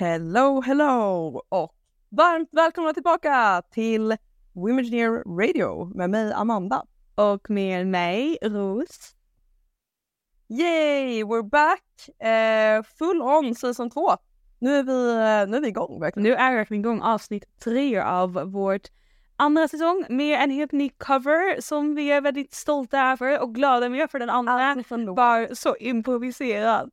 Hello, hello och varmt välkomna tillbaka till Women's Radio med mig Amanda. Och med mig Ros. Yay, we're back! Eh, full on säsong två. Nu är vi, nu är vi igång verkligen. Nu är vi igång avsnitt tre av vårt andra säsong med en helt ny cover som vi är väldigt stolta över och glada med för den andra var så improviserad.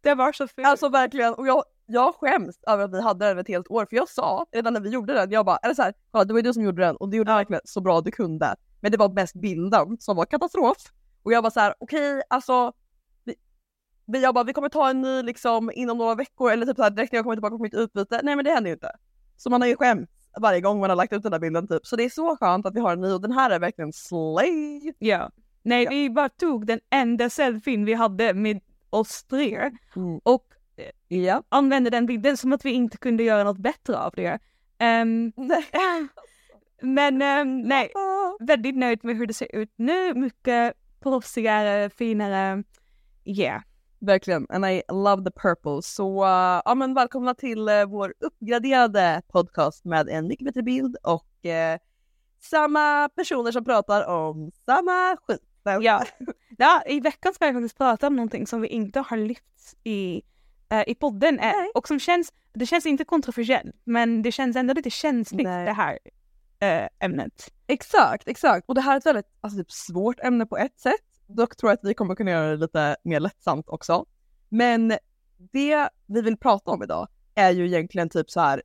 Det var så fint. Alltså verkligen, och jag, jag skäms över att vi hade den ett helt år för jag sa redan när vi gjorde den, jag bara, eller såhär, kolla det var ju du som gjorde den och du gjorde ja. verkligen så bra du kunde. Men det var mest bilden som var katastrof. Och jag var så här: okej okay, alltså vi, vi, jag bara, vi kommer ta en ny liksom inom några veckor eller typ såhär direkt när jag kommer tillbaka på mitt utbyte. Nej men det händer ju inte. Så man har ju skämt varje gång man har lagt ut den där bilden typ. Så det är så skönt att vi har en ny och den här är verkligen slay. Ja. Nej, ja. vi bara tog den enda selfien vi hade med oss tre mm. och ja. använde den bilden som att vi inte kunde göra något bättre av det. Um, men um, nej, väldigt nöjd med hur det ser ut nu. Mycket proffsigare, finare. Yeah. Verkligen, and I love the purple. Så uh, ja, men välkomna till uh, vår uppgraderade podcast med en mycket bättre bild och uh, samma personer som pratar om samma skit. Ja. ja, i veckan ska vi faktiskt prata om någonting som vi inte har lyft i, i podden Nej. och som känns, det känns inte kontroversiellt men det känns ändå lite känsligt Nej. det här ämnet. Exakt, exakt. Och det här är ett väldigt alltså, typ svårt ämne på ett sätt Dock tror jag att vi kommer kunna göra det lite mer lättsamt också. Men det vi vill prata om idag är ju egentligen typ så här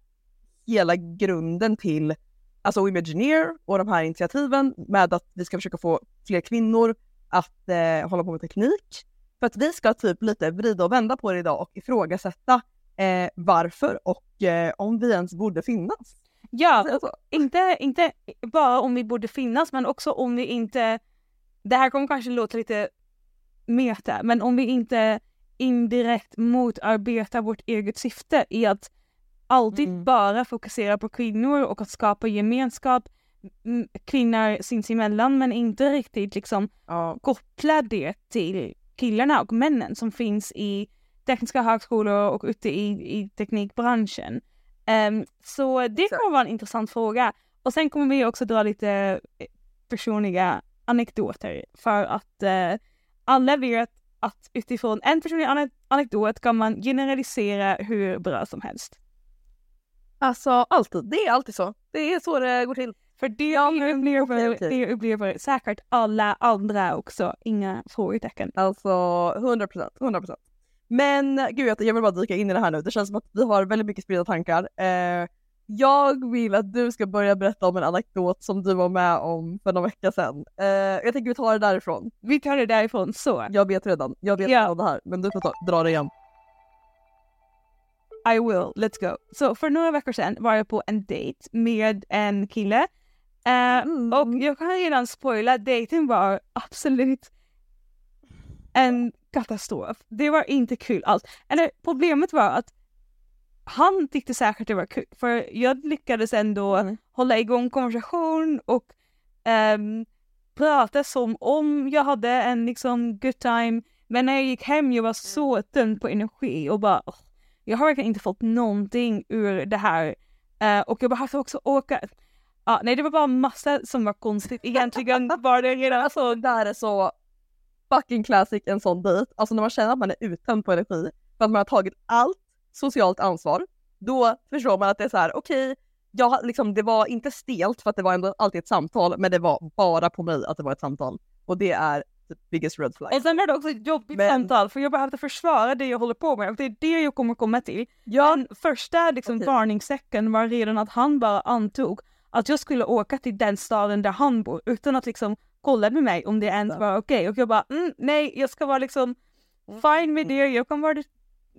hela grunden till alltså Imagineer och de här initiativen med att vi ska försöka få fler kvinnor att eh, hålla på med teknik. För att vi ska typ lite vrida och vända på det idag och ifrågasätta eh, varför och eh, om vi ens borde finnas. Ja, alltså. inte, inte bara om vi borde finnas men också om vi inte det här kommer kanske låta lite meta, men om vi inte indirekt motarbetar vårt eget syfte i att alltid mm. bara fokusera på kvinnor och att skapa gemenskap kvinnor sinsemellan men inte riktigt liksom ja. koppla det till killarna och männen som finns i tekniska högskolor och ute i, i teknikbranschen. Um, så det kommer vara en intressant fråga. Och sen kommer vi också dra lite personliga anekdoter för att eh, alla vet att utifrån en personlig anek anekdot kan man generalisera hur bra som helst. Alltså alltid, det är alltid så. Det är så det går till. För det, ja, upplever, det upplever säkert alla andra också, inga frågetecken. Alltså 100 procent, 100 procent. Men gud jag vill bara dyka in i det här nu, det känns som att vi har väldigt mycket spridda tankar. Eh, jag vill att du ska börja berätta om en anekdot som du var med om för några vecka sedan. Uh, jag tänker vi tar det därifrån. Vi tar det därifrån, så. Jag vet redan, jag vet ja. redan det här, men du får ta, dra det igen. I will, let's go. Så för några veckor sedan var jag på en dejt med en kille. Uh, mm. Och jag kan redan spoila, dejten var absolut en katastrof. Det var inte kul alls. Eller problemet var att han tyckte säkert det var kul för jag lyckades ändå mm. hålla igång konversation och um, prata som om jag hade en liksom good time. Men när jag gick hem jag var så mm. tömd på energi och bara oh, jag har verkligen inte fått någonting ur det här. Uh, och jag behövde också åka. Uh, nej det var bara massa som var konstigt. Egentligen var det redan alltså det här är så fucking classic en sån dejt. Alltså när man känner att man är uttömd på energi för att man har tagit allt socialt ansvar, då förstår man att det är så här, okej, okay, liksom, det var inte stelt för att det var ändå alltid ett samtal, men det var bara på mig att det var ett samtal. Och det är the biggest red flag. Och sen är det också ett jobbigt men... samtal för jag behövde försvara det jag håller på med och det är det jag kommer komma till. Ja. Den första liksom, okay. varningssäcken var redan att han bara antog att jag skulle åka till den staden där han bor utan att liksom kolla med mig om det ens var okej. Okay. Och jag bara, mm, nej, jag ska vara liksom mm. fine med det, jag kan vara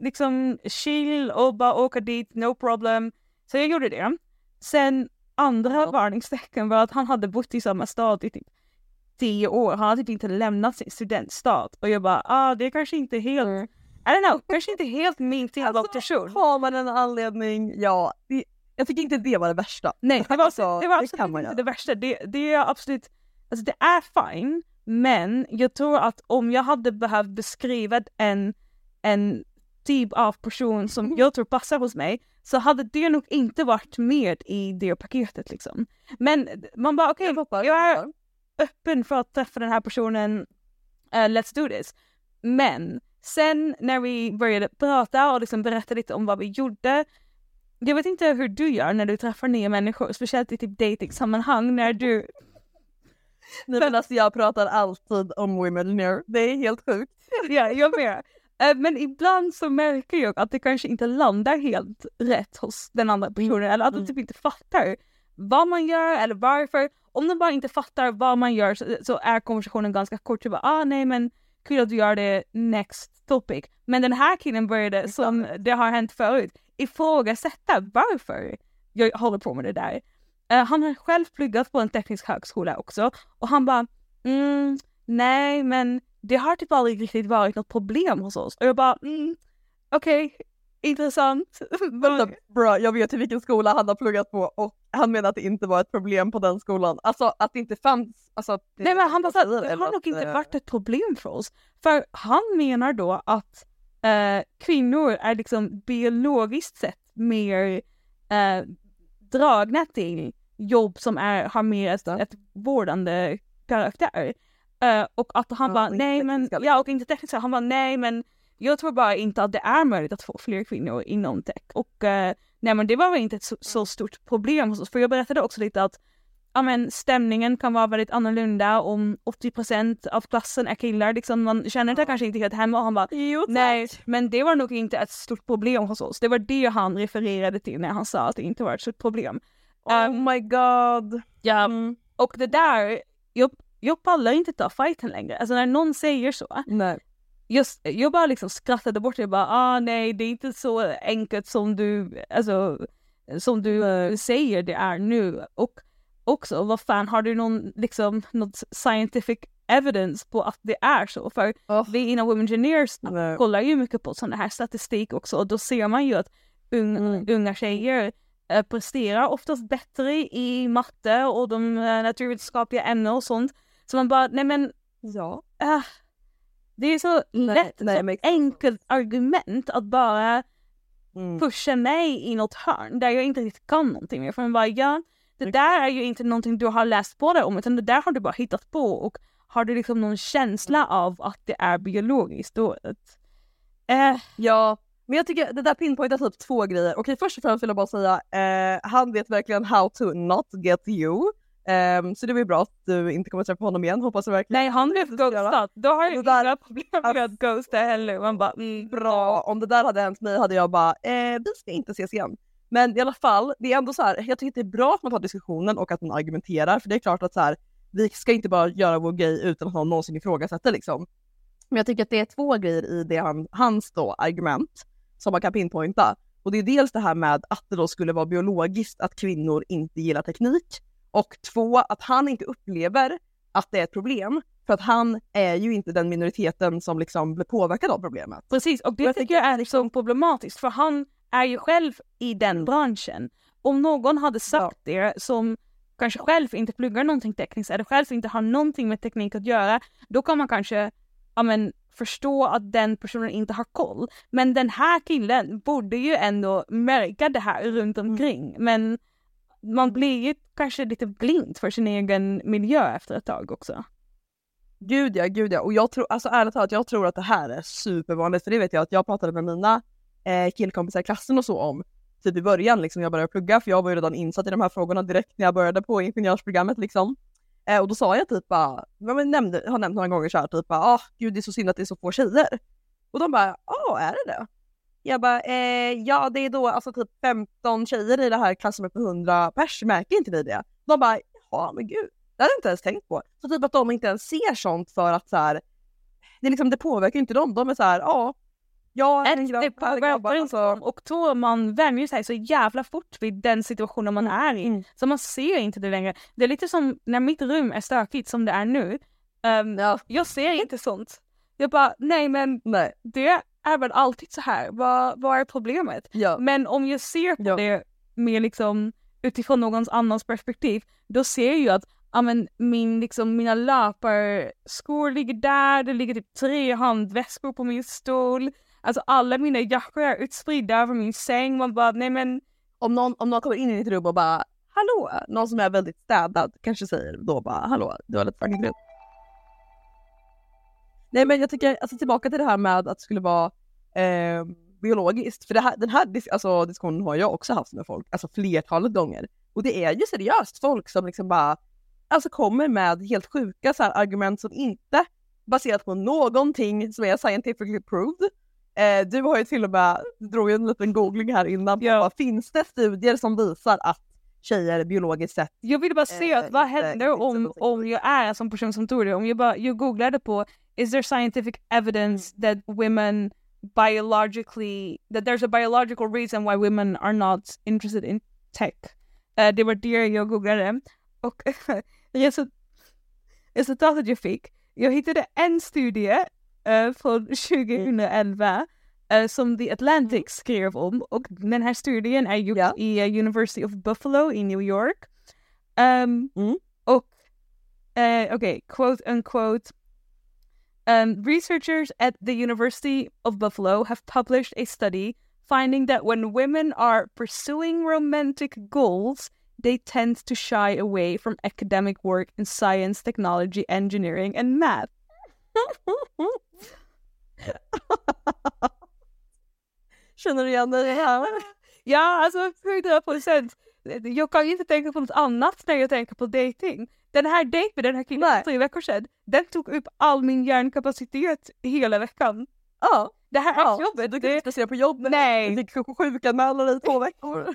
liksom chill och bara åka dit, no problem. Så jag gjorde det. Sen andra ja. varningstecken var att han hade bott i samma stad i typ tio år. Han hade typ inte lämnat sin studentstad. Och jag bara, ah det är kanske inte helt, mm. I don't know, kanske inte helt min typ av person. Har man en anledning, ja. Jag tycker inte det var det värsta. Nej, det var, alltså, det var absolut det inte det värsta. Det, det är absolut, alltså det är fine. Men jag tror att om jag hade behövt beskriva en, en typ av person som Mm. jag tror passar hos mig så hade det nog inte varit med i det paketet liksom. Men man bara okej, Jag fattar. jag är öppen för att träffa den här personen, eh, let's do this. Men sen när vi började prata och liksom berätta lite om vad vi gjorde, jag vet inte hur du gör när du träffar nya människor, speciellt i typ dating-sammanhang när du, Nej, men alltså, jag pratar alltid om women. Det är helt sjukt. ja jag med. Eh, Men ibland så märker jag att det kanske inte landar helt rätt hos den andra personen eller att de Mm. typ inte fattar vad man gör eller varför. Om de bara inte fattar vad man gör så, så är konversationen ganska kort. Typ ah nej men kul att du gör det next topic. Men den här killen började som det har hänt förut ifrågasätta varför jag håller på med det där. Eh, han har själv pluggat på en teknisk högskola också och han bara mm, nej men det har typ aldrig riktigt varit något problem hos oss. Och jag bara mm, okej, intressant. Vänta, bra, jag vet vilken skola han har pluggat på och han menar att det inte var ett problem på den skolan. Alltså att det inte fanns... Alltså, det, Nej men han bara det har nog inte eh, varit ett problem för oss. För han menar då att eh, kvinnor är liksom biologiskt sett mer eh, dragna till jobb som är, har mer ett, ett vårdande karaktär. Eh, och att han Ja, bara, inte nej men, tekniska, liksom. ja och inte tekniska, han bara nej men jag tror bara inte att det är möjligt att få fler kvinnor inom tech. Och eh, nej men det var väl inte ett så, så stort problem hos oss, för jag berättade också lite att ja, men stämningen kan vara väldigt annorlunda om 80% av klassen är killar, liksom man känner det kanske inte helt hemma och han bara Jo, nej, men det var nog inte ett stort problem hos oss. Det var det han refererade till när han sa att det inte var ett stort problem. Oh Um, my god. Ja, Mm. och det där, jag, jag pallar inte ta fighten längre. Alltså när någon säger så, Nej. just, jag bara liksom skrattade bort det, jag bara ah nej det är inte så enkelt som du, alltså, som du säger det är nu. Och också, vad fan har du någon, liksom, något scientific evidence på att det är så? För Oh, vi inom Women Engineers nej. kollar ju mycket på sådana här statistik också och då ser man ju att un, Mm. unga tjejer eh, presterar oftast bättre i matte och de eh, naturvetenskapliga ämnen och sånt. Så man bara, nej men Ja. äh, det är så Nej, lätt, nej, så men- enkelt argument att bara Mm. pusha mig i något hörn där jag inte riktigt kan någonting mer. För man bara, ja, det där är ju inte någonting du har läst på dig om utan det där har du bara hittat på och har du liksom någon känsla av att det är biologiskt då, eh, Ja, men jag tycker det där pinpointar typ två grejer. Okej, först och främst vill jag bara säga, eh, han vet verkligen how to not get you. Ehm, så det blir bra att du inte kommer träffa honom igen, hoppas jag verkligen. nej han blev ghostad. Då har jag inga problem med att ghosta heller. Man bara, mm, Bra, om det där hade hänt mig hade jag bara, eh, vi ska inte ses igen. Men i alla fall, det är ändå så här, jag tycker det är bra att man tar diskussionen och att man argumenterar, för det är klart att så här, vi ska inte bara göra vår grej utan att någon någonsin ifrågasätter liksom. Men jag tycker att det är två grejer i det han, hans då argument som man kan pinpointa. Och det är dels det här med att det då skulle vara biologiskt att kvinnor inte gillar teknik. Och två, att han inte upplever att det är ett problem. För att han är ju inte den minoriteten som liksom blir påverkad av problemet. Precis, och det jag tycker jag är så problematiskt för han är ju själv i den branschen. Om någon hade sagt det som kanske själv inte pluggar någonting tekniskt eller själv inte har någonting med teknik att göra, då kan man kanske ja, men, förstå att den personen inte har koll. Men den här killen borde ju ändå märka det här runt omkring. Men man blir ju kanske lite blind för sin egen miljö efter ett tag också. Gud ja, gud ja. Och jag tror, alltså ärligt talat, jag tror att det här är supervanligt. För det vet jag att jag pratade med mina eh, killkompisar i klassen och så om. Typ i början liksom, jag började plugga, för jag var ju redan insatt i de här frågorna direkt när jag började på ingenjörsprogrammet liksom. Eh, och då sa jag typ bara, jag nämnde, har nämnt några gånger så här, typ bara, ah, gud det är så synd att det är så få tjejer. Och de bara, ja är det det? Jag bara, eh, ja det är då alltså typ 15 tjejer i det här klassrummet med 100 pers, märker inte ni det? De bara, ja men gud, det hade jag inte ens tänkt på. Så typ att de inte ens ser sånt för att så här, det, liksom, det påverkar inte dem. De är så här, ja, en Ett, påverkar inte dem och två, man vänjer sig så jävla fort vid den situationen man är i. Mm. Så man ser inte det längre. Det är lite som när mitt rum är stökigt som det är nu. Ehm, Ja, Jag ser inte sånt. Jag bara, nej men nej, det är väl alltid så här. Vad, vad är problemet? ja. Men om jag ser på Ja. det med liksom utifrån någons annans perspektiv, då ser jag ju att ja, men min, liksom, mina löparskor ligger där, det ligger typ tre handväskor på min stol. Alltså alla mina jackor är utspridda över min säng. Man bara, nej men Om någon, om någon kommer in i ditt rum och bara hallå, någon som är väldigt städad kanske säger då bara hallå, du har lite fucking grymt. Nej men jag tycker, alltså tillbaka till det här med att det skulle vara eh, biologiskt, för det här, den här alltså, diskussionen har jag också haft med folk, alltså flertalet gånger. Och det är ju seriöst folk som liksom bara alltså kommer med helt sjuka så här, argument som inte baserat på någonting som är scientifically proved. Eh, du har ju till och med, du drog en liten googling här innan, Ja. bara, finns det studier som visar att tjejer biologiskt sett Jag ville bara se Eh, att vad inte- händer om, om jag är en sån person som tror det. Om jag bara, jag googlade på is there scientific evidence that women biologically, that there's a biological reason why women are not interested in tech. Eh, det var det jag googlade. Och resu- resultatet jag fick, jag hittade en studie eh, från 2011 eh, som The Atlantic skrev om och den här studien är gjord Ja. i eh, University of Buffalo i New York. Um, Mm. Och, eh, okay, quote unquote, um, researchers at the University of Buffalo have published a study finding that when women are pursuing romantic goals, they tend to shy away from academic work in science, technology, engineering, and math. Känner du igen dig här? Ja, alltså 100 procent. Jag kan inte tänka på något annat när jag tänker på dating. Den här dejten med den här killen för tre veckor sedan, den tog upp all min hjärnkapacitet hela veckan. Ja. Det här ja. jobbet, Du kan inte se på jobbet. Nej. Du fick dig i två veckor.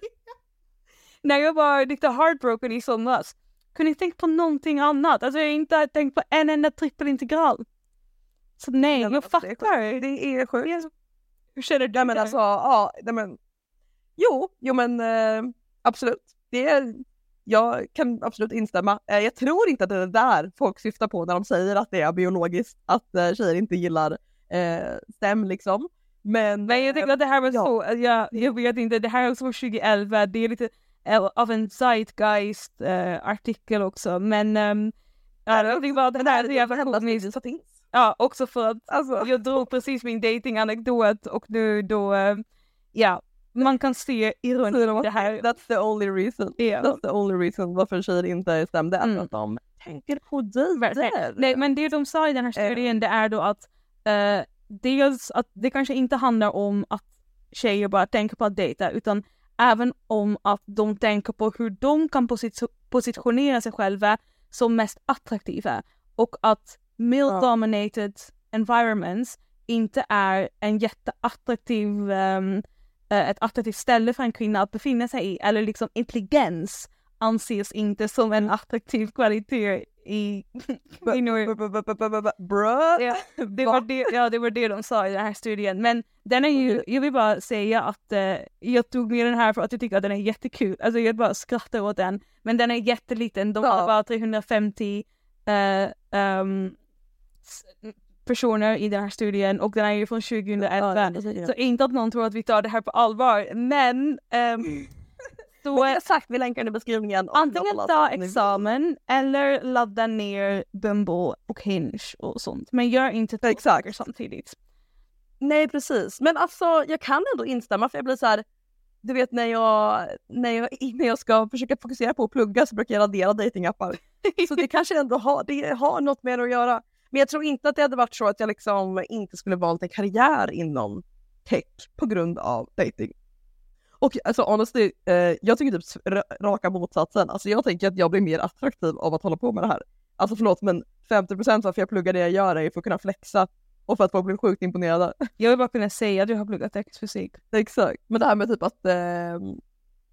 när jag var lite heartbroken i somras, kunde jag tänka på någonting annat. Alltså jag har inte tänkt på en enda trippelintegral. Så nej, men jag det är fattar. Det är sjukt. Jag- Hur känner du? Ja men alltså, ja, nej men. Jo, jo men eh, absolut. Det är, jag kan absolut instämma. Eh, jag tror inte att det är där folk syftar på när de säger att det är biologiskt, att eh, tjejer inte gillar eh, STEM liksom. Men, Men jag tänkte att det här var Ja. så, jag, jag vet inte, det här är också 2011, det är lite eh, av en zeitgeist eh, artikel också, men um, ja, jag tycker bara att det här är så Ja, också för att Alltså, jag drog precis min datinganekdot och nu då, eh, ja, man kan se i det här. That's the only reason. Ja. That's the only reason varför tjejer inte stämde. Mm. Att de tänker på dejter. Nej, men det de sa i den här studien det är då att eh, dels att det kanske inte handlar om att tjejer bara tänker på att dejta utan även om att de tänker på hur de kan posi- positionera sig själva som mest attraktiva och att male-dominated environments inte är en jätteattraktiv eh, ett attraktivt ställe för en kvinna att befinna sig i eller liksom intelligens anses inte som en attraktiv kvalitet i kvinnor. Bruh. Ja, det var det, ja, det var det de sa i den här studien. Men den är ju, jag vill bara säga att eh, jag tog med den här för att jag tycker att den är jättekul. Alltså jag bara skrattar åt den. Men den är jätteliten, de har bara 350 eh, s- personer i den här studien och den är ju från 2011. Så inte att någon tror att vi tar det här på allvar, men ehm, så Men exakt, vi länkar den i beskrivningen. antingen ta examen eller ladda ner Bumble och Hinge och sånt. Men gör inte två saker samtidigt. Nej precis, men alltså jag kan ändå instämma för jag blir så här. Du vet när jag, när jag, när jag ska försöka fokusera på att plugga så brukar jag radera datingappar. Så det kanske ändå har, det har något med det att göra. Men jag tror inte att det hade varit så att jag liksom inte skulle valt en karriär inom tech på grund av dating. Och alltså honestly, eh, jag tycker typ raka motsatsen. Alltså jag tänker att jag blir mer attraktiv av att hålla på med det här. Alltså förlåt men 50% varför jag pluggar det jag gör är för att kunna flexa och för att folk blir sjukt imponerade. Jag vill bara kunna säga att jag har pluggat teknisk fysik. Exakt. Men det här med typ att eh,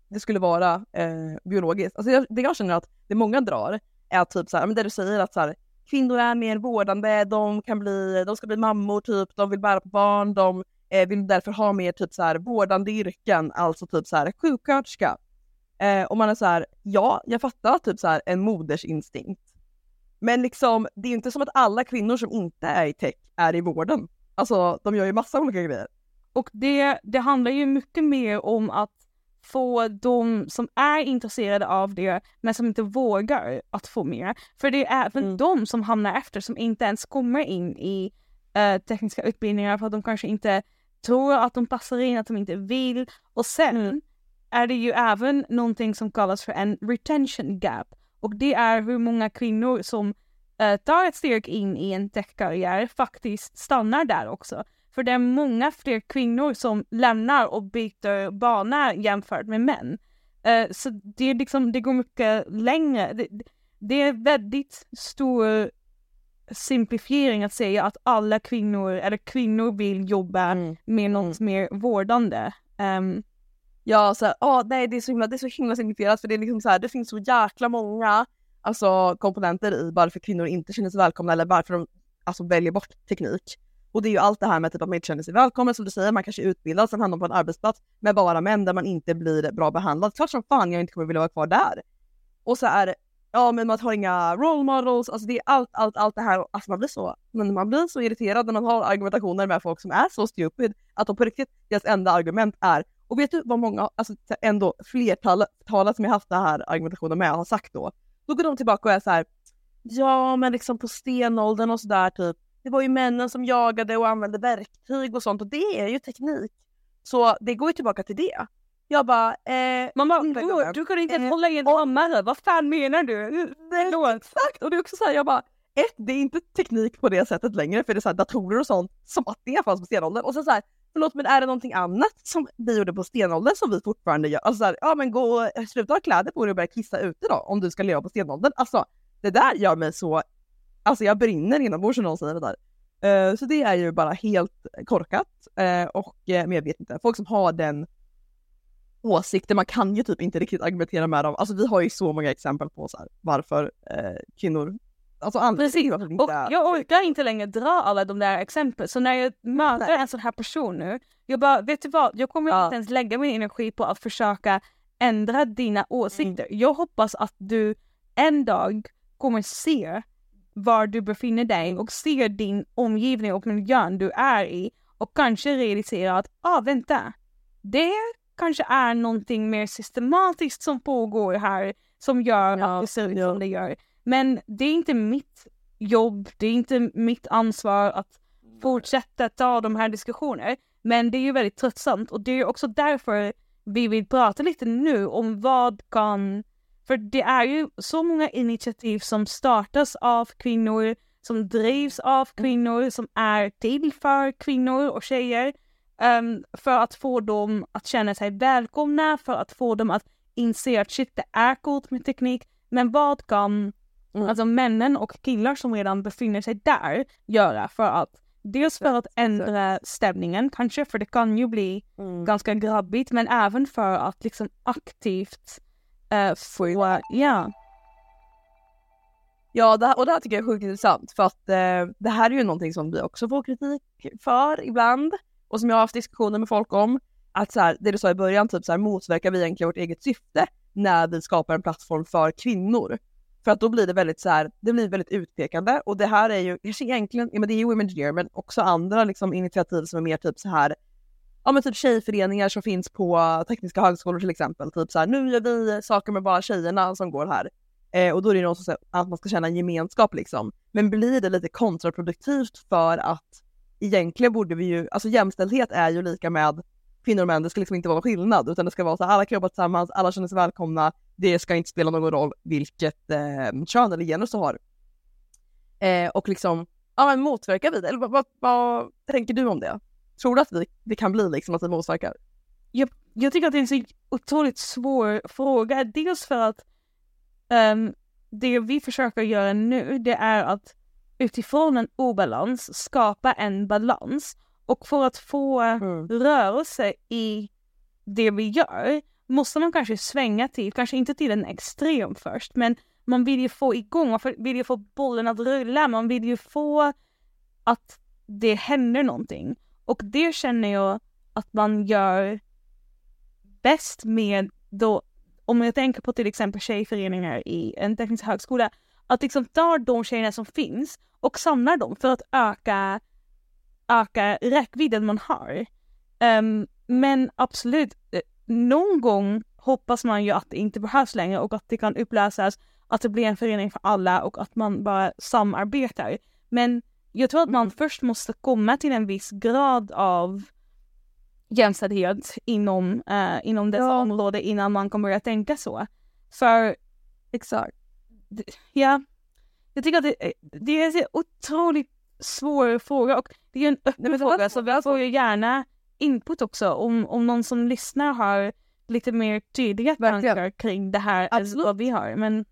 det skulle vara eh, biologiskt. Alltså jag, det jag känner att det många drar är typ så här, men det du säger att så här, kvinnor är mer vårdande, de kan bli, de ska bli mammor typ, de vill bära på barn, de eh, vill därför ha mer typ så här vårdande yrken, alltså typ så här sjuksköterska. Eh, och man är så här, ja, jag fattar typ så här en modersinstinkt. Men liksom, det är ju inte som att alla kvinnor som inte är i tech är i vården. Alltså, de gör ju massa olika grejer. Och det, det handlar ju mycket mer om att få de som är intresserade av det men som inte vågar att få mer. För det är även Mm. de som hamnar efter som inte ens kommer in i eh, tekniska utbildningar för att de kanske inte tror att de passar in, att de inte vill. Och sen Mm. är det ju även någonting som kallas för en retention gap. Och det är hur många kvinnor som eh, tar ett steg in i en techkarriär faktiskt stannar där också. För det är många fler kvinnor som lämnar och byter bana jämfört med män. Eh, så det, är liksom, det går mycket längre. Det, det är väldigt stor simplifiering att säga att alla kvinnor, eller kvinnor vill jobba Mm. med något mer vårdande. Ehm, Ja, så här, åh, nej, det är så himla, det är så himla signifierat för det är liksom så här, det finns så jäkla många alltså, komponenter i varför kvinnor inte känner sig välkomna eller varför de alltså, väljer bort teknik. Och det är ju allt det här med typ, att man inte känner sig välkommen, som du säger, man kanske är utbildad, sen hamnar på en arbetsplats med bara män där man inte blir bra behandlad. Klart som fan jag inte kommer vilja vara kvar där. Och så är ja men man har inga role models, alltså det är allt, allt, allt det här. Alltså man blir så, men man blir så irriterad när man har argumentationer med folk som är så stupid att de på riktigt, deras enda argument är och vet du vad många, alltså ändå flertalet som jag haft den här argumentationen med har sagt då? Då går de tillbaka och är så här, ja men liksom på stenåldern och sådär typ, det var ju männen som jagade och använde verktyg och sånt och det är ju teknik. Så det går ju tillbaka till det. Jag bara, eh, Mm, du, du kan inte eh, hålla i en hammare, vad fan menar du? Exakt! Och det är också så här, jag bara, ett, det är inte teknik på det sättet längre för det är så här, datorer och sånt som att det fanns på stenåldern. Och sen så här, förlåt men är det någonting annat som vi gjorde på stenåldern som vi fortfarande gör? Alltså så här, ja men gå och sluta ha kläder på dig och börja kissa ute då om du ska leva på stenåldern. Alltså det där gör mig så, alltså jag brinner inombords när någon säger det där. Eh, så det är ju bara helt korkat uh, och uh, men jag vet inte, folk som har den åsikter, man kan ju typ inte riktigt argumentera med dem. Alltså vi har ju så många exempel på så här, varför eh, kvinnor Alltså Precis, och jag orkar inte längre dra alla de där exemplen. Så när jag möter Nej. en sån här person nu, jag bara, vet du vad? Jag kommer Ja. inte ens lägga min energi på att försöka ändra dina åsikter. Mm. Jag hoppas att du en dag kommer se var du befinner dig och ser din omgivning och miljön du är i och kanske realisera att, ah vänta, det kanske är någonting mer systematiskt som pågår här som gör Ja, att det ser ut ja. som det gör. Men det är inte mitt jobb, det är inte mitt ansvar att fortsätta ta de här diskussionerna. Men det är ju väldigt tröttsamt och det är också därför vi vill prata lite nu om vad kan... För det är ju så många initiativ som startas av kvinnor, som drivs av kvinnor, som är till för kvinnor och tjejer. ehm, för att få dem att känna sig välkomna, för att få dem att inse att shit, det är coolt med teknik. Men vad kan Mm. alltså männen och killar som redan befinner sig där göra för att dels för att ändra stämningen kanske, för det kan ju bli Mm. ganska grabbigt, men även för att liksom aktivt uh, få, ja, Ja, det här, och det här tycker jag är sjukt intressant för att eh, det här är ju någonting som vi också får kritik för ibland och som jag har haft diskussioner med folk om. Att så här, det du sa i början, typ så här, motverkar vi egentligen vårt eget syfte när vi skapar en plattform för kvinnor? För att då blir det väldigt så här, det blir väldigt utpekande och det här är ju kanske egentligen, ja men det är ju Women Engineer men också andra liksom initiativ som är mer typ så här ja men typ tjejföreningar som finns på tekniska högskolor till exempel. Typ så här, nu gör vi saker med bara tjejerna som går här. Eh, och då är det någon som säger att man ska känna gemenskap liksom. Men blir det lite kontraproduktivt för att egentligen borde vi ju, alltså jämställdhet är ju lika med kvinnor och män, det ska liksom inte vara någon skillnad utan det ska vara så här, alla kan jobba tillsammans, alla känner sig välkomna, det ska inte spela någon roll vilket eh, kön eller genus du har. Eh, och liksom, ja men motverkar vi det? Eller vad, vad, vad tänker du om det? Tror du att vi, det kan bli liksom att vi motverkar? jag tycker att det är en så otroligt svår fråga. Dels för att ehm, det vi försöker göra nu, det är att utifrån en obalans skapa en balans. Och för att få Mm. rörelse i det vi gör måste man kanske svänga till, kanske inte till en extrem först, men man vill ju få igång, man vill ju få bollen att rulla, man vill ju få att det händer någonting. Och det känner jag att man gör bäst med då, om jag tänker på till exempel tjejföreningar i en teknisk högskola, att liksom ta de tjejerna som finns och samla dem för att öka, öka räckvidden man har. Um, men absolut, eh, någon gång hoppas man ju att det inte behövs längre och att det kan upplösas, att det blir en förening för alla och att man bara samarbetar. Men jag tror att man först måste komma till en viss grad av jämställdhet inom, uh, inom dessa Ja. område innan man kommer börja tänka så. För Exakt. ja, jag tycker att det, det är en otroligt svår fråga och det är en öppen Nej, fråga så- vi får ju gärna input också om, om någon som lyssnar har lite mer tydliga tankar kring det här än Absolut. vad vi har. Men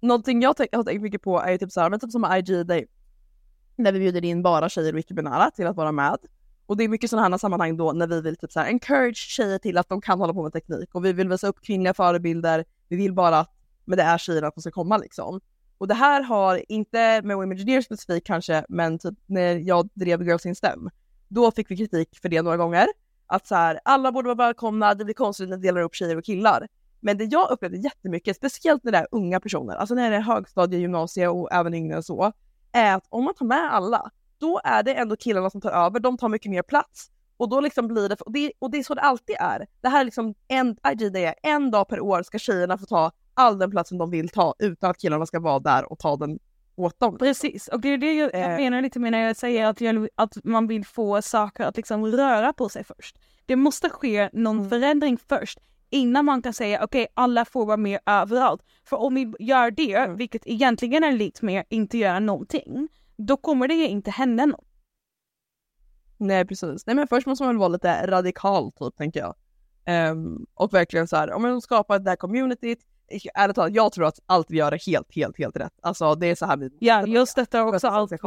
Någonting jag har tänkt mycket på är ju typ såhär, men typ som IG Day. När vi bjuder in bara tjejer och icke-binära till att vara med. Och det är mycket sådana här sammanhang då när vi vill typ så här encourage tjejer till att de kan hålla på med teknik och vi vill visa upp kvinnliga förebilder. Vi vill bara att, men det är tjejerna som ska komma liksom. Och det här har, inte med Women Engineers specifikt kanske, men typ när jag drev Girls in STEM, då fick vi kritik för det några gånger. Att så här, alla borde vara välkomna, det blir konstigt när vi delar upp tjejer och killar. Men det jag upplevde jättemycket, speciellt när det är unga personer, alltså när det är högstadie, gymnasie och även yngre än så, är att om man tar med alla, då är det ändå killarna som tar över, de tar mycket mer plats. Och då liksom blir det, och det, och det är så det alltid är. Det här är liksom en, är en dag per år ska tjejerna få ta all den platsen de vill ta utan att killarna ska vara där och ta den åt dem. precis, och det är det jag, jag Eh. menar lite med när jag säger att, jag, att man vill få saker att liksom röra på sig först. Det måste ske någon Mm. förändring först innan man kan säga okej alla får vara med överallt. För om vi gör det, Mm. vilket egentligen är lite mer inte göra någonting, då kommer det inte hända något. Nej precis. Nej men först måste man väl vara lite radikal typ tänker jag. Ehm, och verkligen så här, om man skapar det här communityt, ärligt talat, jag tror att allt vi gör är helt, helt, helt rätt. Alltså det är så här vi Ja, För att också allt vi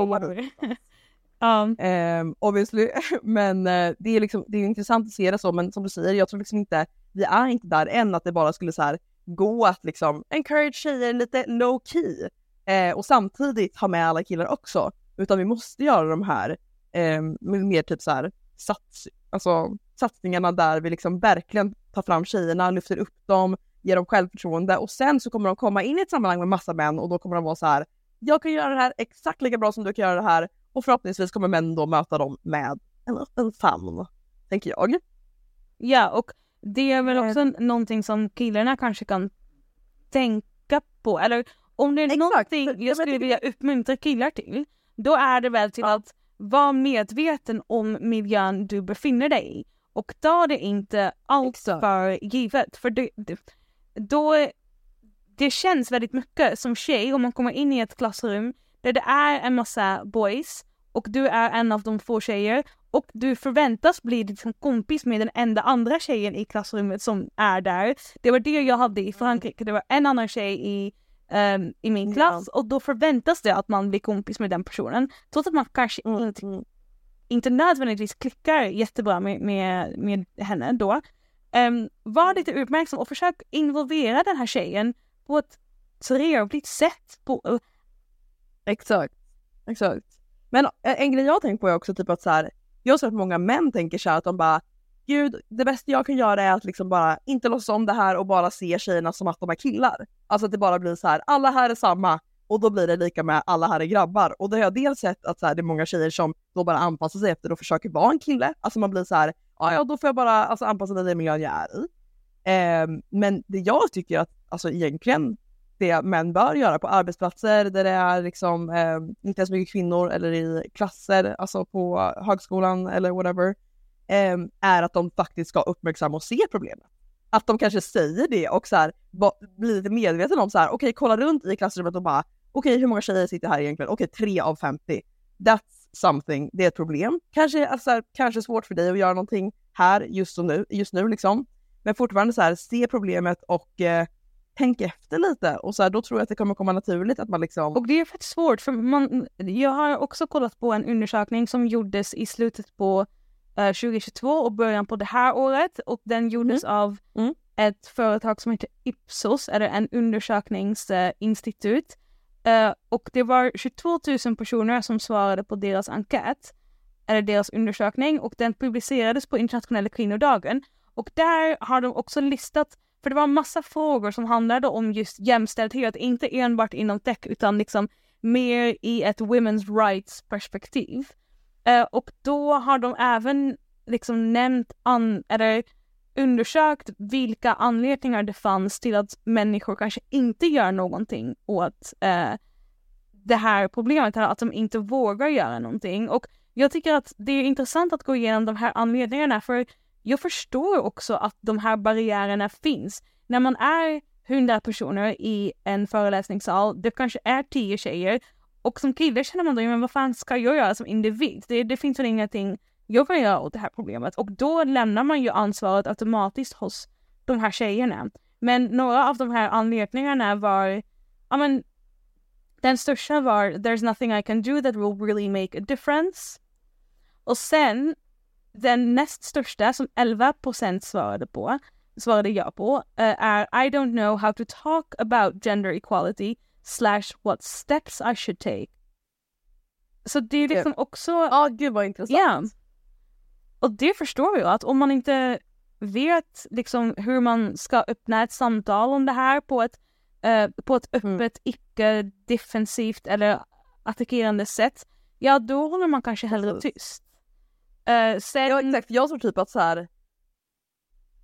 Um, obviously, men eh, det är liksom, det är intressant att se det så, men som du säger, jag tror liksom inte, vi är inte där än att det bara skulle så här gå att liksom encourage tjejer lite low key eh, och samtidigt ha med alla killar också, utan vi måste göra de här eh, mer typ så här sats, alltså, satsningarna där vi liksom verkligen tar fram tjejerna, lyfter upp dem, ger dem självförtroende och sen så kommer de komma in i ett sammanhang med massa män och då kommer de vara så här jag kan göra det här exakt lika bra som du kan göra det här och förhoppningsvis kommer män då möta dem med en öppen famn, tänker jag. ja, och det är väl också n- någonting som killarna kanske kan tänka på. Eller om det är Exakt. någonting jag skulle vilja uppmuntra killar till, då är det väl till Ja. att vara medveten om miljön du befinner dig i. Och ta det inte allt för givet. För det, det, då, det känns väldigt mycket som tjej om man kommer in i ett klassrum där det är en massa boys och du är en av de få tjejer och du förväntas bli liksom kompis med den enda andra tjejen i klassrummet som är där. Det var det jag hade i Frankrike. Det var en annan tjej i, ehm, i min klass och då förväntas det att man blir kompis med den personen. Trots att man kanske inte, Mm. inte nödvändigtvis klickar jättebra med, med, med henne då. Um, var lite uppmärksam och försök involvera den här tjejen på ett trevligt sätt. På, Exakt. Exakt. Men eh, en grej jag har tänkt på är också typ att så här, jag tror att många män tänker så här att de bara Gud, det bästa jag kan göra är att liksom bara inte låtsas om det här och bara se tjejerna som att de är killar. Alltså att det bara blir så här, alla här är samma och då blir det lika med alla här är grabbar. Och då har jag dels sett att så här, det är många tjejer som då bara anpassar sig efter och försöker vara en kille. Alltså man blir så här, ja ja då får jag bara alltså, anpassa mig till den miljön jag är i. Eh, men det jag tycker att alltså egentligen det män bör göra på arbetsplatser där det är liksom eh, inte så mycket kvinnor eller i klasser, alltså på högskolan eller whatever, eh, är att de faktiskt ska uppmärksamma och se problemet. Att de kanske säger det och så här, blir lite medvetna om så här, okej kolla runt i klassrummet och bara, okej hur många tjejer sitter här egentligen? Okej, tre av 50. That's something, det är ett problem. Kanske, alltså, kanske svårt för dig att göra någonting här just, som nu, just nu liksom. Men fortfarande så här, se problemet och eh, tänk efter lite och så här, då tror jag att det kommer komma naturligt att man liksom... Och det är faktiskt svårt för man, jag har också kollat på en undersökning som gjordes i slutet på eh, 2022 och början på det här året och den gjordes av Mm. ett företag som heter Ipsos, eller en undersökningsinstitut. Eh, och det var 22 000 personer som svarade på deras enkät, eller deras undersökning och den publicerades på internationella kvinnodagen. Och där har de också listat för det var en massa frågor som handlade om just jämställdhet, inte enbart inom tech utan liksom mer i ett women's rights perspektiv. Eh, och då har de även liksom nämnt, an, eller undersökt vilka anledningar det fanns till att människor kanske inte gör någonting åt eh, det här problemet, eller att de inte vågar göra någonting. Och jag tycker att det är intressant att gå igenom de här anledningarna för jag förstår också att de här barriärerna finns. När man är 100 personer i en föreläsningssal, det kanske är 10 tjejer och som kille känner man då, men vad fan ska jag göra som individ? Det, det finns väl ingenting jag kan göra åt det här problemet och då lämnar man ju ansvaret automatiskt hos de här tjejerna. Men några av de här anledningarna var, ja men den största var “There's nothing I can do that will really make a difference” och sen den näst största som 11% svarade på, svarade jag på, uh, är I don't know how to talk about gender equality slash what steps I should take. Så det är liksom också... Ja, gud vad intressant. Ja. Och det förstår jag att om man inte vet liksom hur man ska öppna ett samtal om det här på ett, uh, på ett mm. öppet, mm. icke-defensivt eller attackerande sätt, ja då håller man kanske hellre tyst. Uh, sen... Ja exakt, jag tror typ att så här,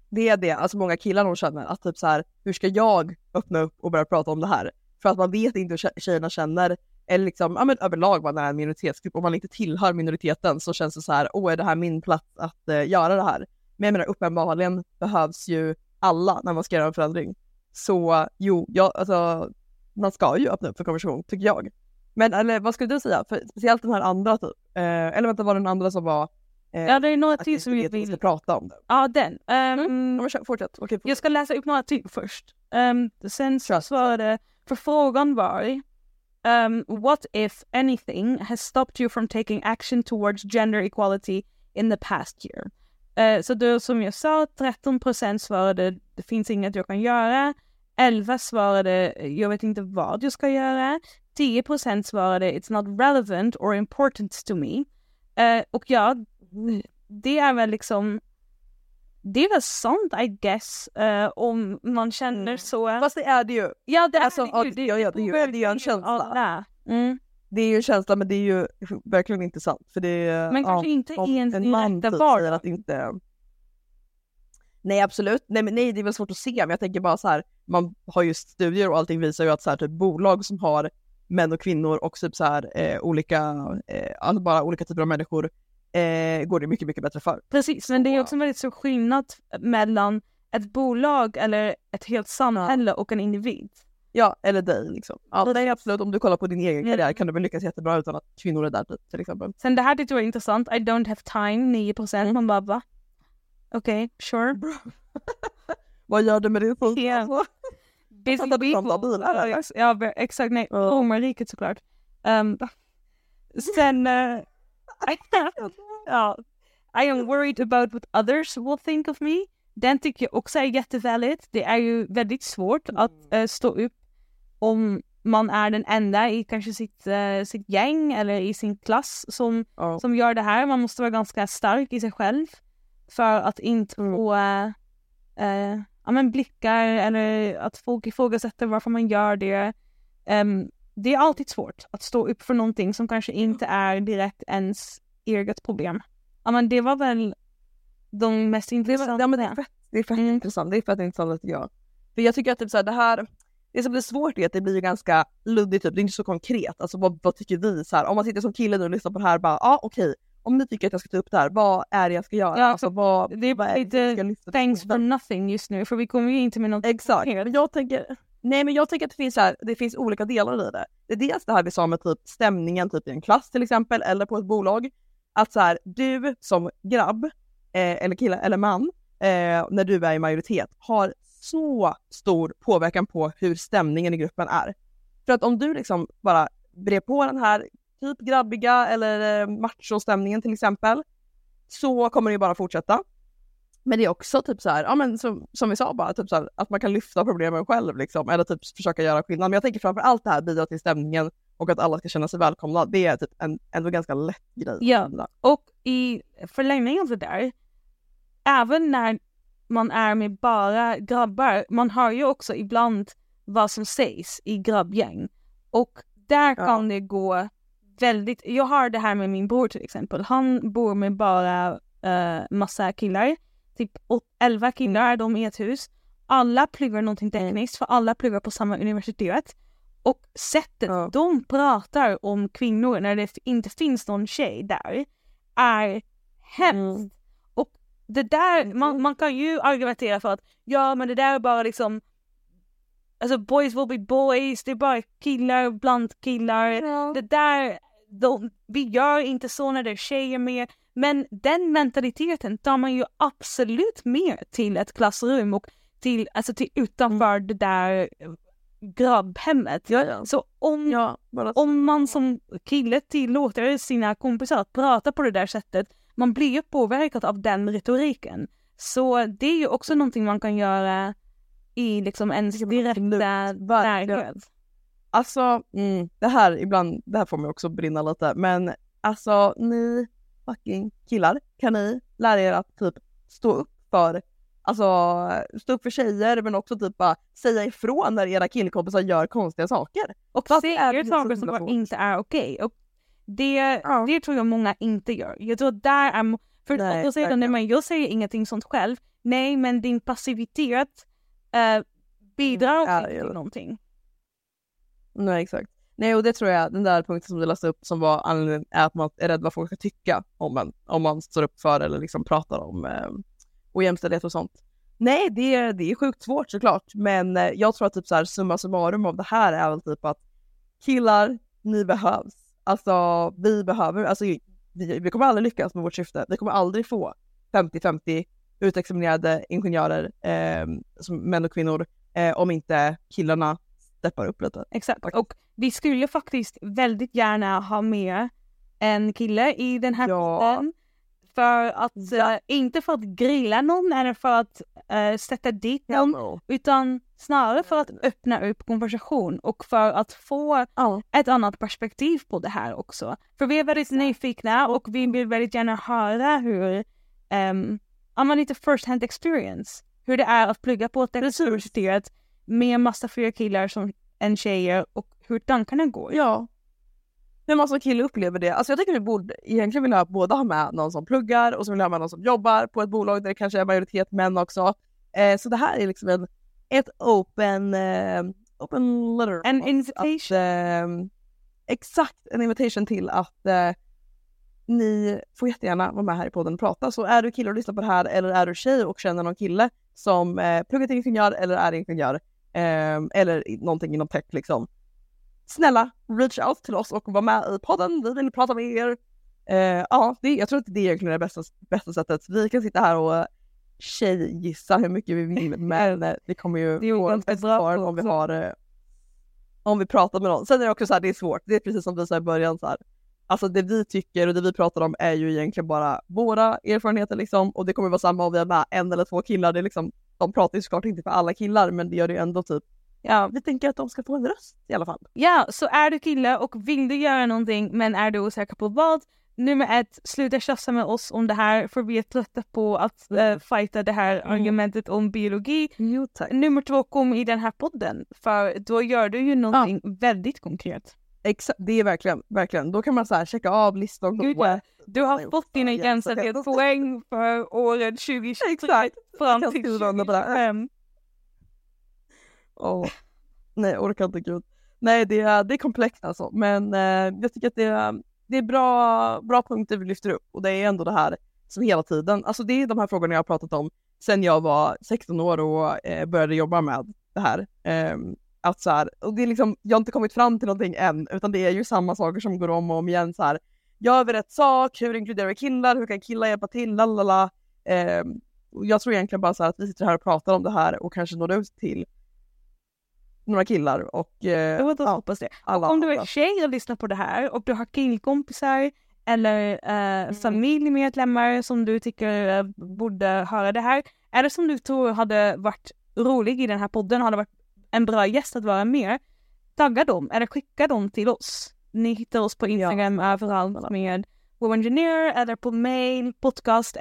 det är det, alltså många killar de känner att typ så här, hur ska jag öppna upp och börja prata om det här? För att man vet inte hur tjejerna känner, eller liksom, ja men överlag man är en minoritetsgrupp, om man inte tillhör minoriteten så känns det så här, åh är det här min plats att uh, göra det här? Men jag menar uppenbarligen behövs ju alla när man ska göra en förändring. Så jo, jag, alltså, man ska ju öppna upp för konversation, tycker jag. Men eller vad skulle du säga? För, speciellt den här andra typ, eh, eller vänta var det den andra som var ja, det är några till som vi vill... ska prata om. Det. Ja, den. Um, mm. Fortsätt. Okay, fortsätt. Jag ska läsa upp några till först. Um, sen så svarade, för frågan var um, What if anything has stopped you from taking action towards gender equality in the past year? Uh, så då som jag sa, 13 procent svarade det finns inget jag kan göra. 11 svarade jag vet inte vad jag ska göra. 10 procent svarade it's not relevant or important to me. Uh, och ja, det är väl liksom det är väl sånt I guess uh, om man känner mm. så. Fast det är det ju. Ja det alltså, är det ju. Det, ja, ja, det, är ju, det är ju en känsla. Mm. Det är ju en känsla men det är ju verkligen inte sant. För det är, men kanske inte i ens en man typ säger att inte Nej absolut, nej, men nej det är väl svårt att se men jag tänker bara så här, man har ju studier och allting visar ju att så här, typ, bolag som har män och kvinnor och typ så här, eh, olika, eh, alltså bara olika typer av människor eh, går det mycket, mycket bättre för. Precis, men det är också en väldigt stor skillnad mellan ett bolag eller ett helt samhälle och en individ. Ja, eller dig liksom. Ja, det är absolut, om du kollar på din egen karriär kan du väl lyckas jättebra utan att kvinnor är där typ, till exempel. Sen det här tyckte jag var intressant, I don't have time, 9%. Man bara va? Okej, okay, sure. Vad gör du med din tid? Yeah. Busy bilar. Ja, exakt, nej, romarriket såklart. Um, sen, uh, ja. I am worried about what others will think of me. Den tycker jag också är jätteväldigt. Det är ju väldigt svårt mm. att uh, stå upp om man är den enda i kanske sitt, uh, sitt gäng eller i sin klass som, oh. som gör det här. Man måste vara ganska stark i sig själv för att inte mm. få uh, ja, men blickar eller att folk ifrågasätter varför man gör det. Um, det är alltid svårt att stå upp för någonting som kanske inte är direkt ens eget problem. Ja men det var väl de mest intressanta. Ja, men det är fett, det är fett mm. intressant. Det är fett intressant tycker jag. För jag tycker att typ så här, det här, det som blir svårt är att det blir ganska luddigt, typ. det är inte så konkret. Alltså vad, vad tycker vi? Så här, om man sitter som kille nu och lyssnar på det här, bara ja ah, okej, okay. om ni tycker att jag ska ta upp det här, vad är det jag ska göra? Ja, alltså, vad, det är lite thanks for nothing just nu, för vi kommer ju inte med något Exakt, jag tänker Nej men jag tänker att det finns, här, det finns olika delar i det. Det är dels det här vi sa med typ stämningen typ i en klass till exempel eller på ett bolag. Att så här, du som grabb eh, eller kille eller man eh, när du är i majoritet har så stor påverkan på hur stämningen i gruppen är. För att om du liksom bara brer på den här typ grabbiga eller eh, machostämningen till exempel så kommer det ju bara fortsätta. Men det är också typ så här, ja men som, som vi sa bara, typ så här, att man kan lyfta problemen själv liksom, eller typ försöka göra skillnad. Men jag tänker framför allt det här bidra till stämningen och att alla ska känna sig välkomna. Det är typ en ändå ganska lätt grej. Ja, och i förlängningen av det där, även när man är med bara grabbar, man hör ju också ibland vad som sägs i grabbgäng. Och där ja. kan det gå väldigt, jag har det här med min bror till exempel, han bor med bara uh, massa killar typ 11 killar de i ett hus. Alla pluggar någonting tekniskt för alla pluggar på samma universitet. Och sättet ja. de pratar om kvinnor när det inte finns någon tjej där är hemskt. Och det där, man, man kan ju argumentera för att ja men det där är bara liksom Alltså boys will be boys, det är bara killar bland killar. Ja. Det där, de, vi gör inte så när det är tjejer med. Men den mentaliteten tar man ju absolut med till ett klassrum och till, alltså till utanför det där eh, grabbhemmet. Ja, ja. Så om, ja bara om man som kille tillåter sina kompisar att prata på det där sättet, man blir ju påverkad av den retoriken. Så det är ju också någonting man kan göra i liksom ens direkta närhet. Alltså, mm, det här ibland, det här får mig också brinna lite, men alltså ni fucking killar, kan ni lära er att typ stå upp för, alltså stå upp för tjejer men också typ bara säga ifrån när era killkompisar gör konstiga saker. Och säger saker som svårt? inte är okej. Och det, Ja. det tror jag många inte gör. Jag tror där är... För Nej, då säger nej, men jag säger ingenting sånt själv. Nej, men din passivitet eh, bidrar Mm, också är till ju- någonting. Nej exakt. Nej och det tror jag, den där punkten som du läste upp som var anledningen är att man är rädd vad folk ska tycka om en, om man står upp för eller liksom pratar om eh, ojämställdhet och sånt. Nej det är, det är sjukt svårt såklart men eh, jag tror att typ så här summa summarum av det här är väl typ att killar, ni behövs. Alltså vi behöver, alltså vi, vi kommer aldrig lyckas med vårt syfte. Vi kommer aldrig få 50-50 utexaminerade ingenjörer, eh, som män och kvinnor, eh, om inte killarna steppar upp lite. Exakt. Och vi skulle faktiskt väldigt gärna ha med en kille i den här Ja. podden. För att, Ja. eh, inte för att grilla någon eller för att eh, sätta dit någon, utan snarare för att öppna upp konversation och för att få Ja. ett annat perspektiv på det här också. För vi är väldigt nyfikna och vi vill väldigt gärna höra hur, um, lite first hand experience, hur det är att plugga på ett universitet med massa fler killar som än tjejer och hur tankarna går. Ja. Man som kille upplever det. Alltså jag tycker vi borde egentligen vilja båda ha med någon som pluggar och så vill ha med någon som jobbar på ett bolag där det kanske är majoritet män också. Eh, så det här är liksom en, ett open, eh, open letter. En Att, invitation. eh, exakt, en invitation till att eh, ni får jättegärna vara med här i podden och prata. Så är du kille och lyssnar på det här eller är du tjej och känner någon kille som eh, pluggar till ingenjör eller är ingenjör eh, eller någonting inom tech liksom. Snälla, reach out till oss och var med i podden. Vi vill prata med er. Eh, ja, det, jag tror att det egentligen är det bästa, bästa sättet. Vi kan sitta här och tjejgissa hur mycket vi vill men det kommer ju Det få bra svar om vi har eh, om vi pratar med någon. Sen är det också så här, det är svårt. Det är precis som vi sa i början så här. Alltså det vi tycker och det vi pratar om är ju egentligen bara våra erfarenheter liksom och det kommer vara samma om vi har med en eller två killar. Det är liksom, de pratar ju såklart inte för alla killar men det gör det ju ändå typ, ja vi tänker att de ska få en röst i alla fall. Ja, så är du kille och vill du göra någonting men är du osäker på vad? Nummer ett, sluta tjafsa med oss om det här för vi är trötta på att uh, fighta det här Mm. argumentet om biologi. Jo. Nummer två, kom i den här podden för då gör du ju någonting väldigt konkret. Exakt, det är verkligen, verkligen. Då kan man så här checka av listan. Gud, ja. Du har fått dina jämställdhetspoäng för året 2023 Exakt. fram till skriver under på det. 2025. Åh. Nej, jag orkar inte gud. Nej, det är, det är komplext alltså. Men eh, jag tycker att det är, det är bra, bra punkter vi lyfter upp och det är ändå det här som hela tiden, alltså det är de här frågorna jag har pratat om sen jag var 16 år och eh, började jobba med det här. Ehm, att så här, och det är liksom, jag har inte kommit fram till någonting än, utan det är ju samma saker som går om och om igen så här. Gör vi rätt sak? Hur inkluderar vi killar? Hur kan killar hjälpa till? Lalala. Och jag tror egentligen bara så här att vi sitter här och pratar om det här och kanske når ut till några killar och eh, Jag ja, hoppas det. alla Om du är tjej och lyssnar på det här och du har killkompisar eller eh, familjemedlemmar som du tycker eh, borde höra det här. Är det som du tror hade varit rolig i den här podden, hade varit en bra gäst att vara med, tagga dem eller skicka dem till oss. Ni hittar oss på Instagram överallt med womenengineer eller på mail podcast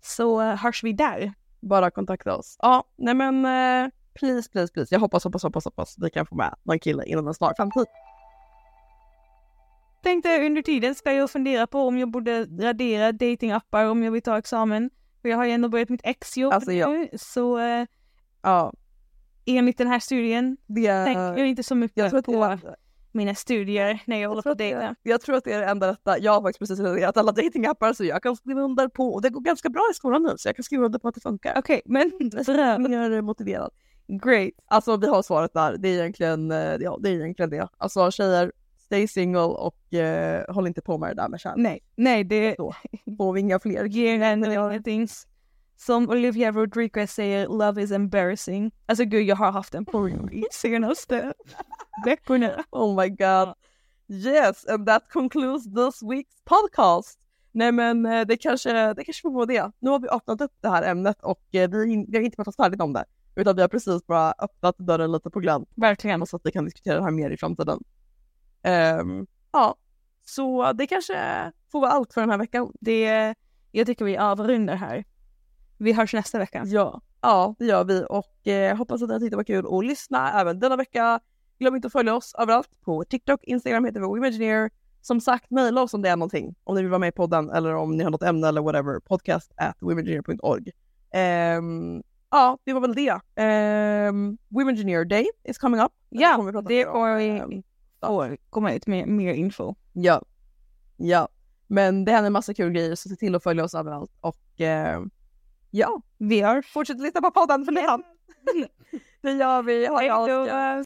så eh, hörs vi där. bara kontakta oss. Ja, nej men eh, please, please, please. Jag hoppas, hoppas, hoppas, hoppas vi kan få med någon kille inom en snar framtid. tänkte under tiden ska jag fundera på om jag borde radera datingappar om jag vill ta examen. För jag har ju ändå börjat mitt exjobb Alltså, ja. nu, så eh, Ja, enligt den här studien det tänker jag inte så mycket jag tror att på det, mina studier när jag håller på att Jag dejta. det- Jag tror att det är det enda rätta. Jag har faktiskt precis redan alla datingappar så jag kan skriva under på, och det går ganska bra i skolan nu så jag kan skriva under på att det funkar. Okej, men bra. Jag är motiverad. Great. Alltså vi har svaret där, det är egentligen, eh, ja, det, är egentligen det. Alltså tjejer, stay single och eh, håll inte på med det där med kärlek. Nej, nej det Då får vi inga fler. ger ändå ingenting. Som Olivia Rodriguez säger, love is embarrassing. Alltså gud, jag har haft den på repeat senaste veckorna. Oh my god. Yes, and that concludes this week's podcast. Nej men eh, det kanske, det kanske får vara det. Nu har vi öppnat upp det här ämnet och eh, vi, vi har inte pratat färdigt om det. Utan vi har precis bara öppnat dörren lite på glänt. Verkligen. Så att vi kan diskutera det här mer i framtiden. Ehm, ja, så det kanske får vara allt för den här veckan. Det, jag tycker vi avrundar här. Vi hörs nästa vecka. Ja, ja det gör vi och eh, hoppas att ni har tyckt det var kul att lyssna även denna vecka. Glöm inte att följa oss överallt på TikTok, Instagram heter vi Womengineer. Som sagt, mejla oss om det är någonting. Om ni vill vara med i podden eller om ni har något ämne eller whatever. Podcast at womengineer.org. Ehm, ja, det var väl det. Um, Womengineer Day is coming up. Ja, kommer det mer om. kommer vi Ehm, får komma ut med mer info. Ja. Ja. Men det händer massa kul grejer så se till att följa oss överallt. Och eh, ja, Vi hörs. fortsätt lyssna på podden för det. det gör vi. Ha det.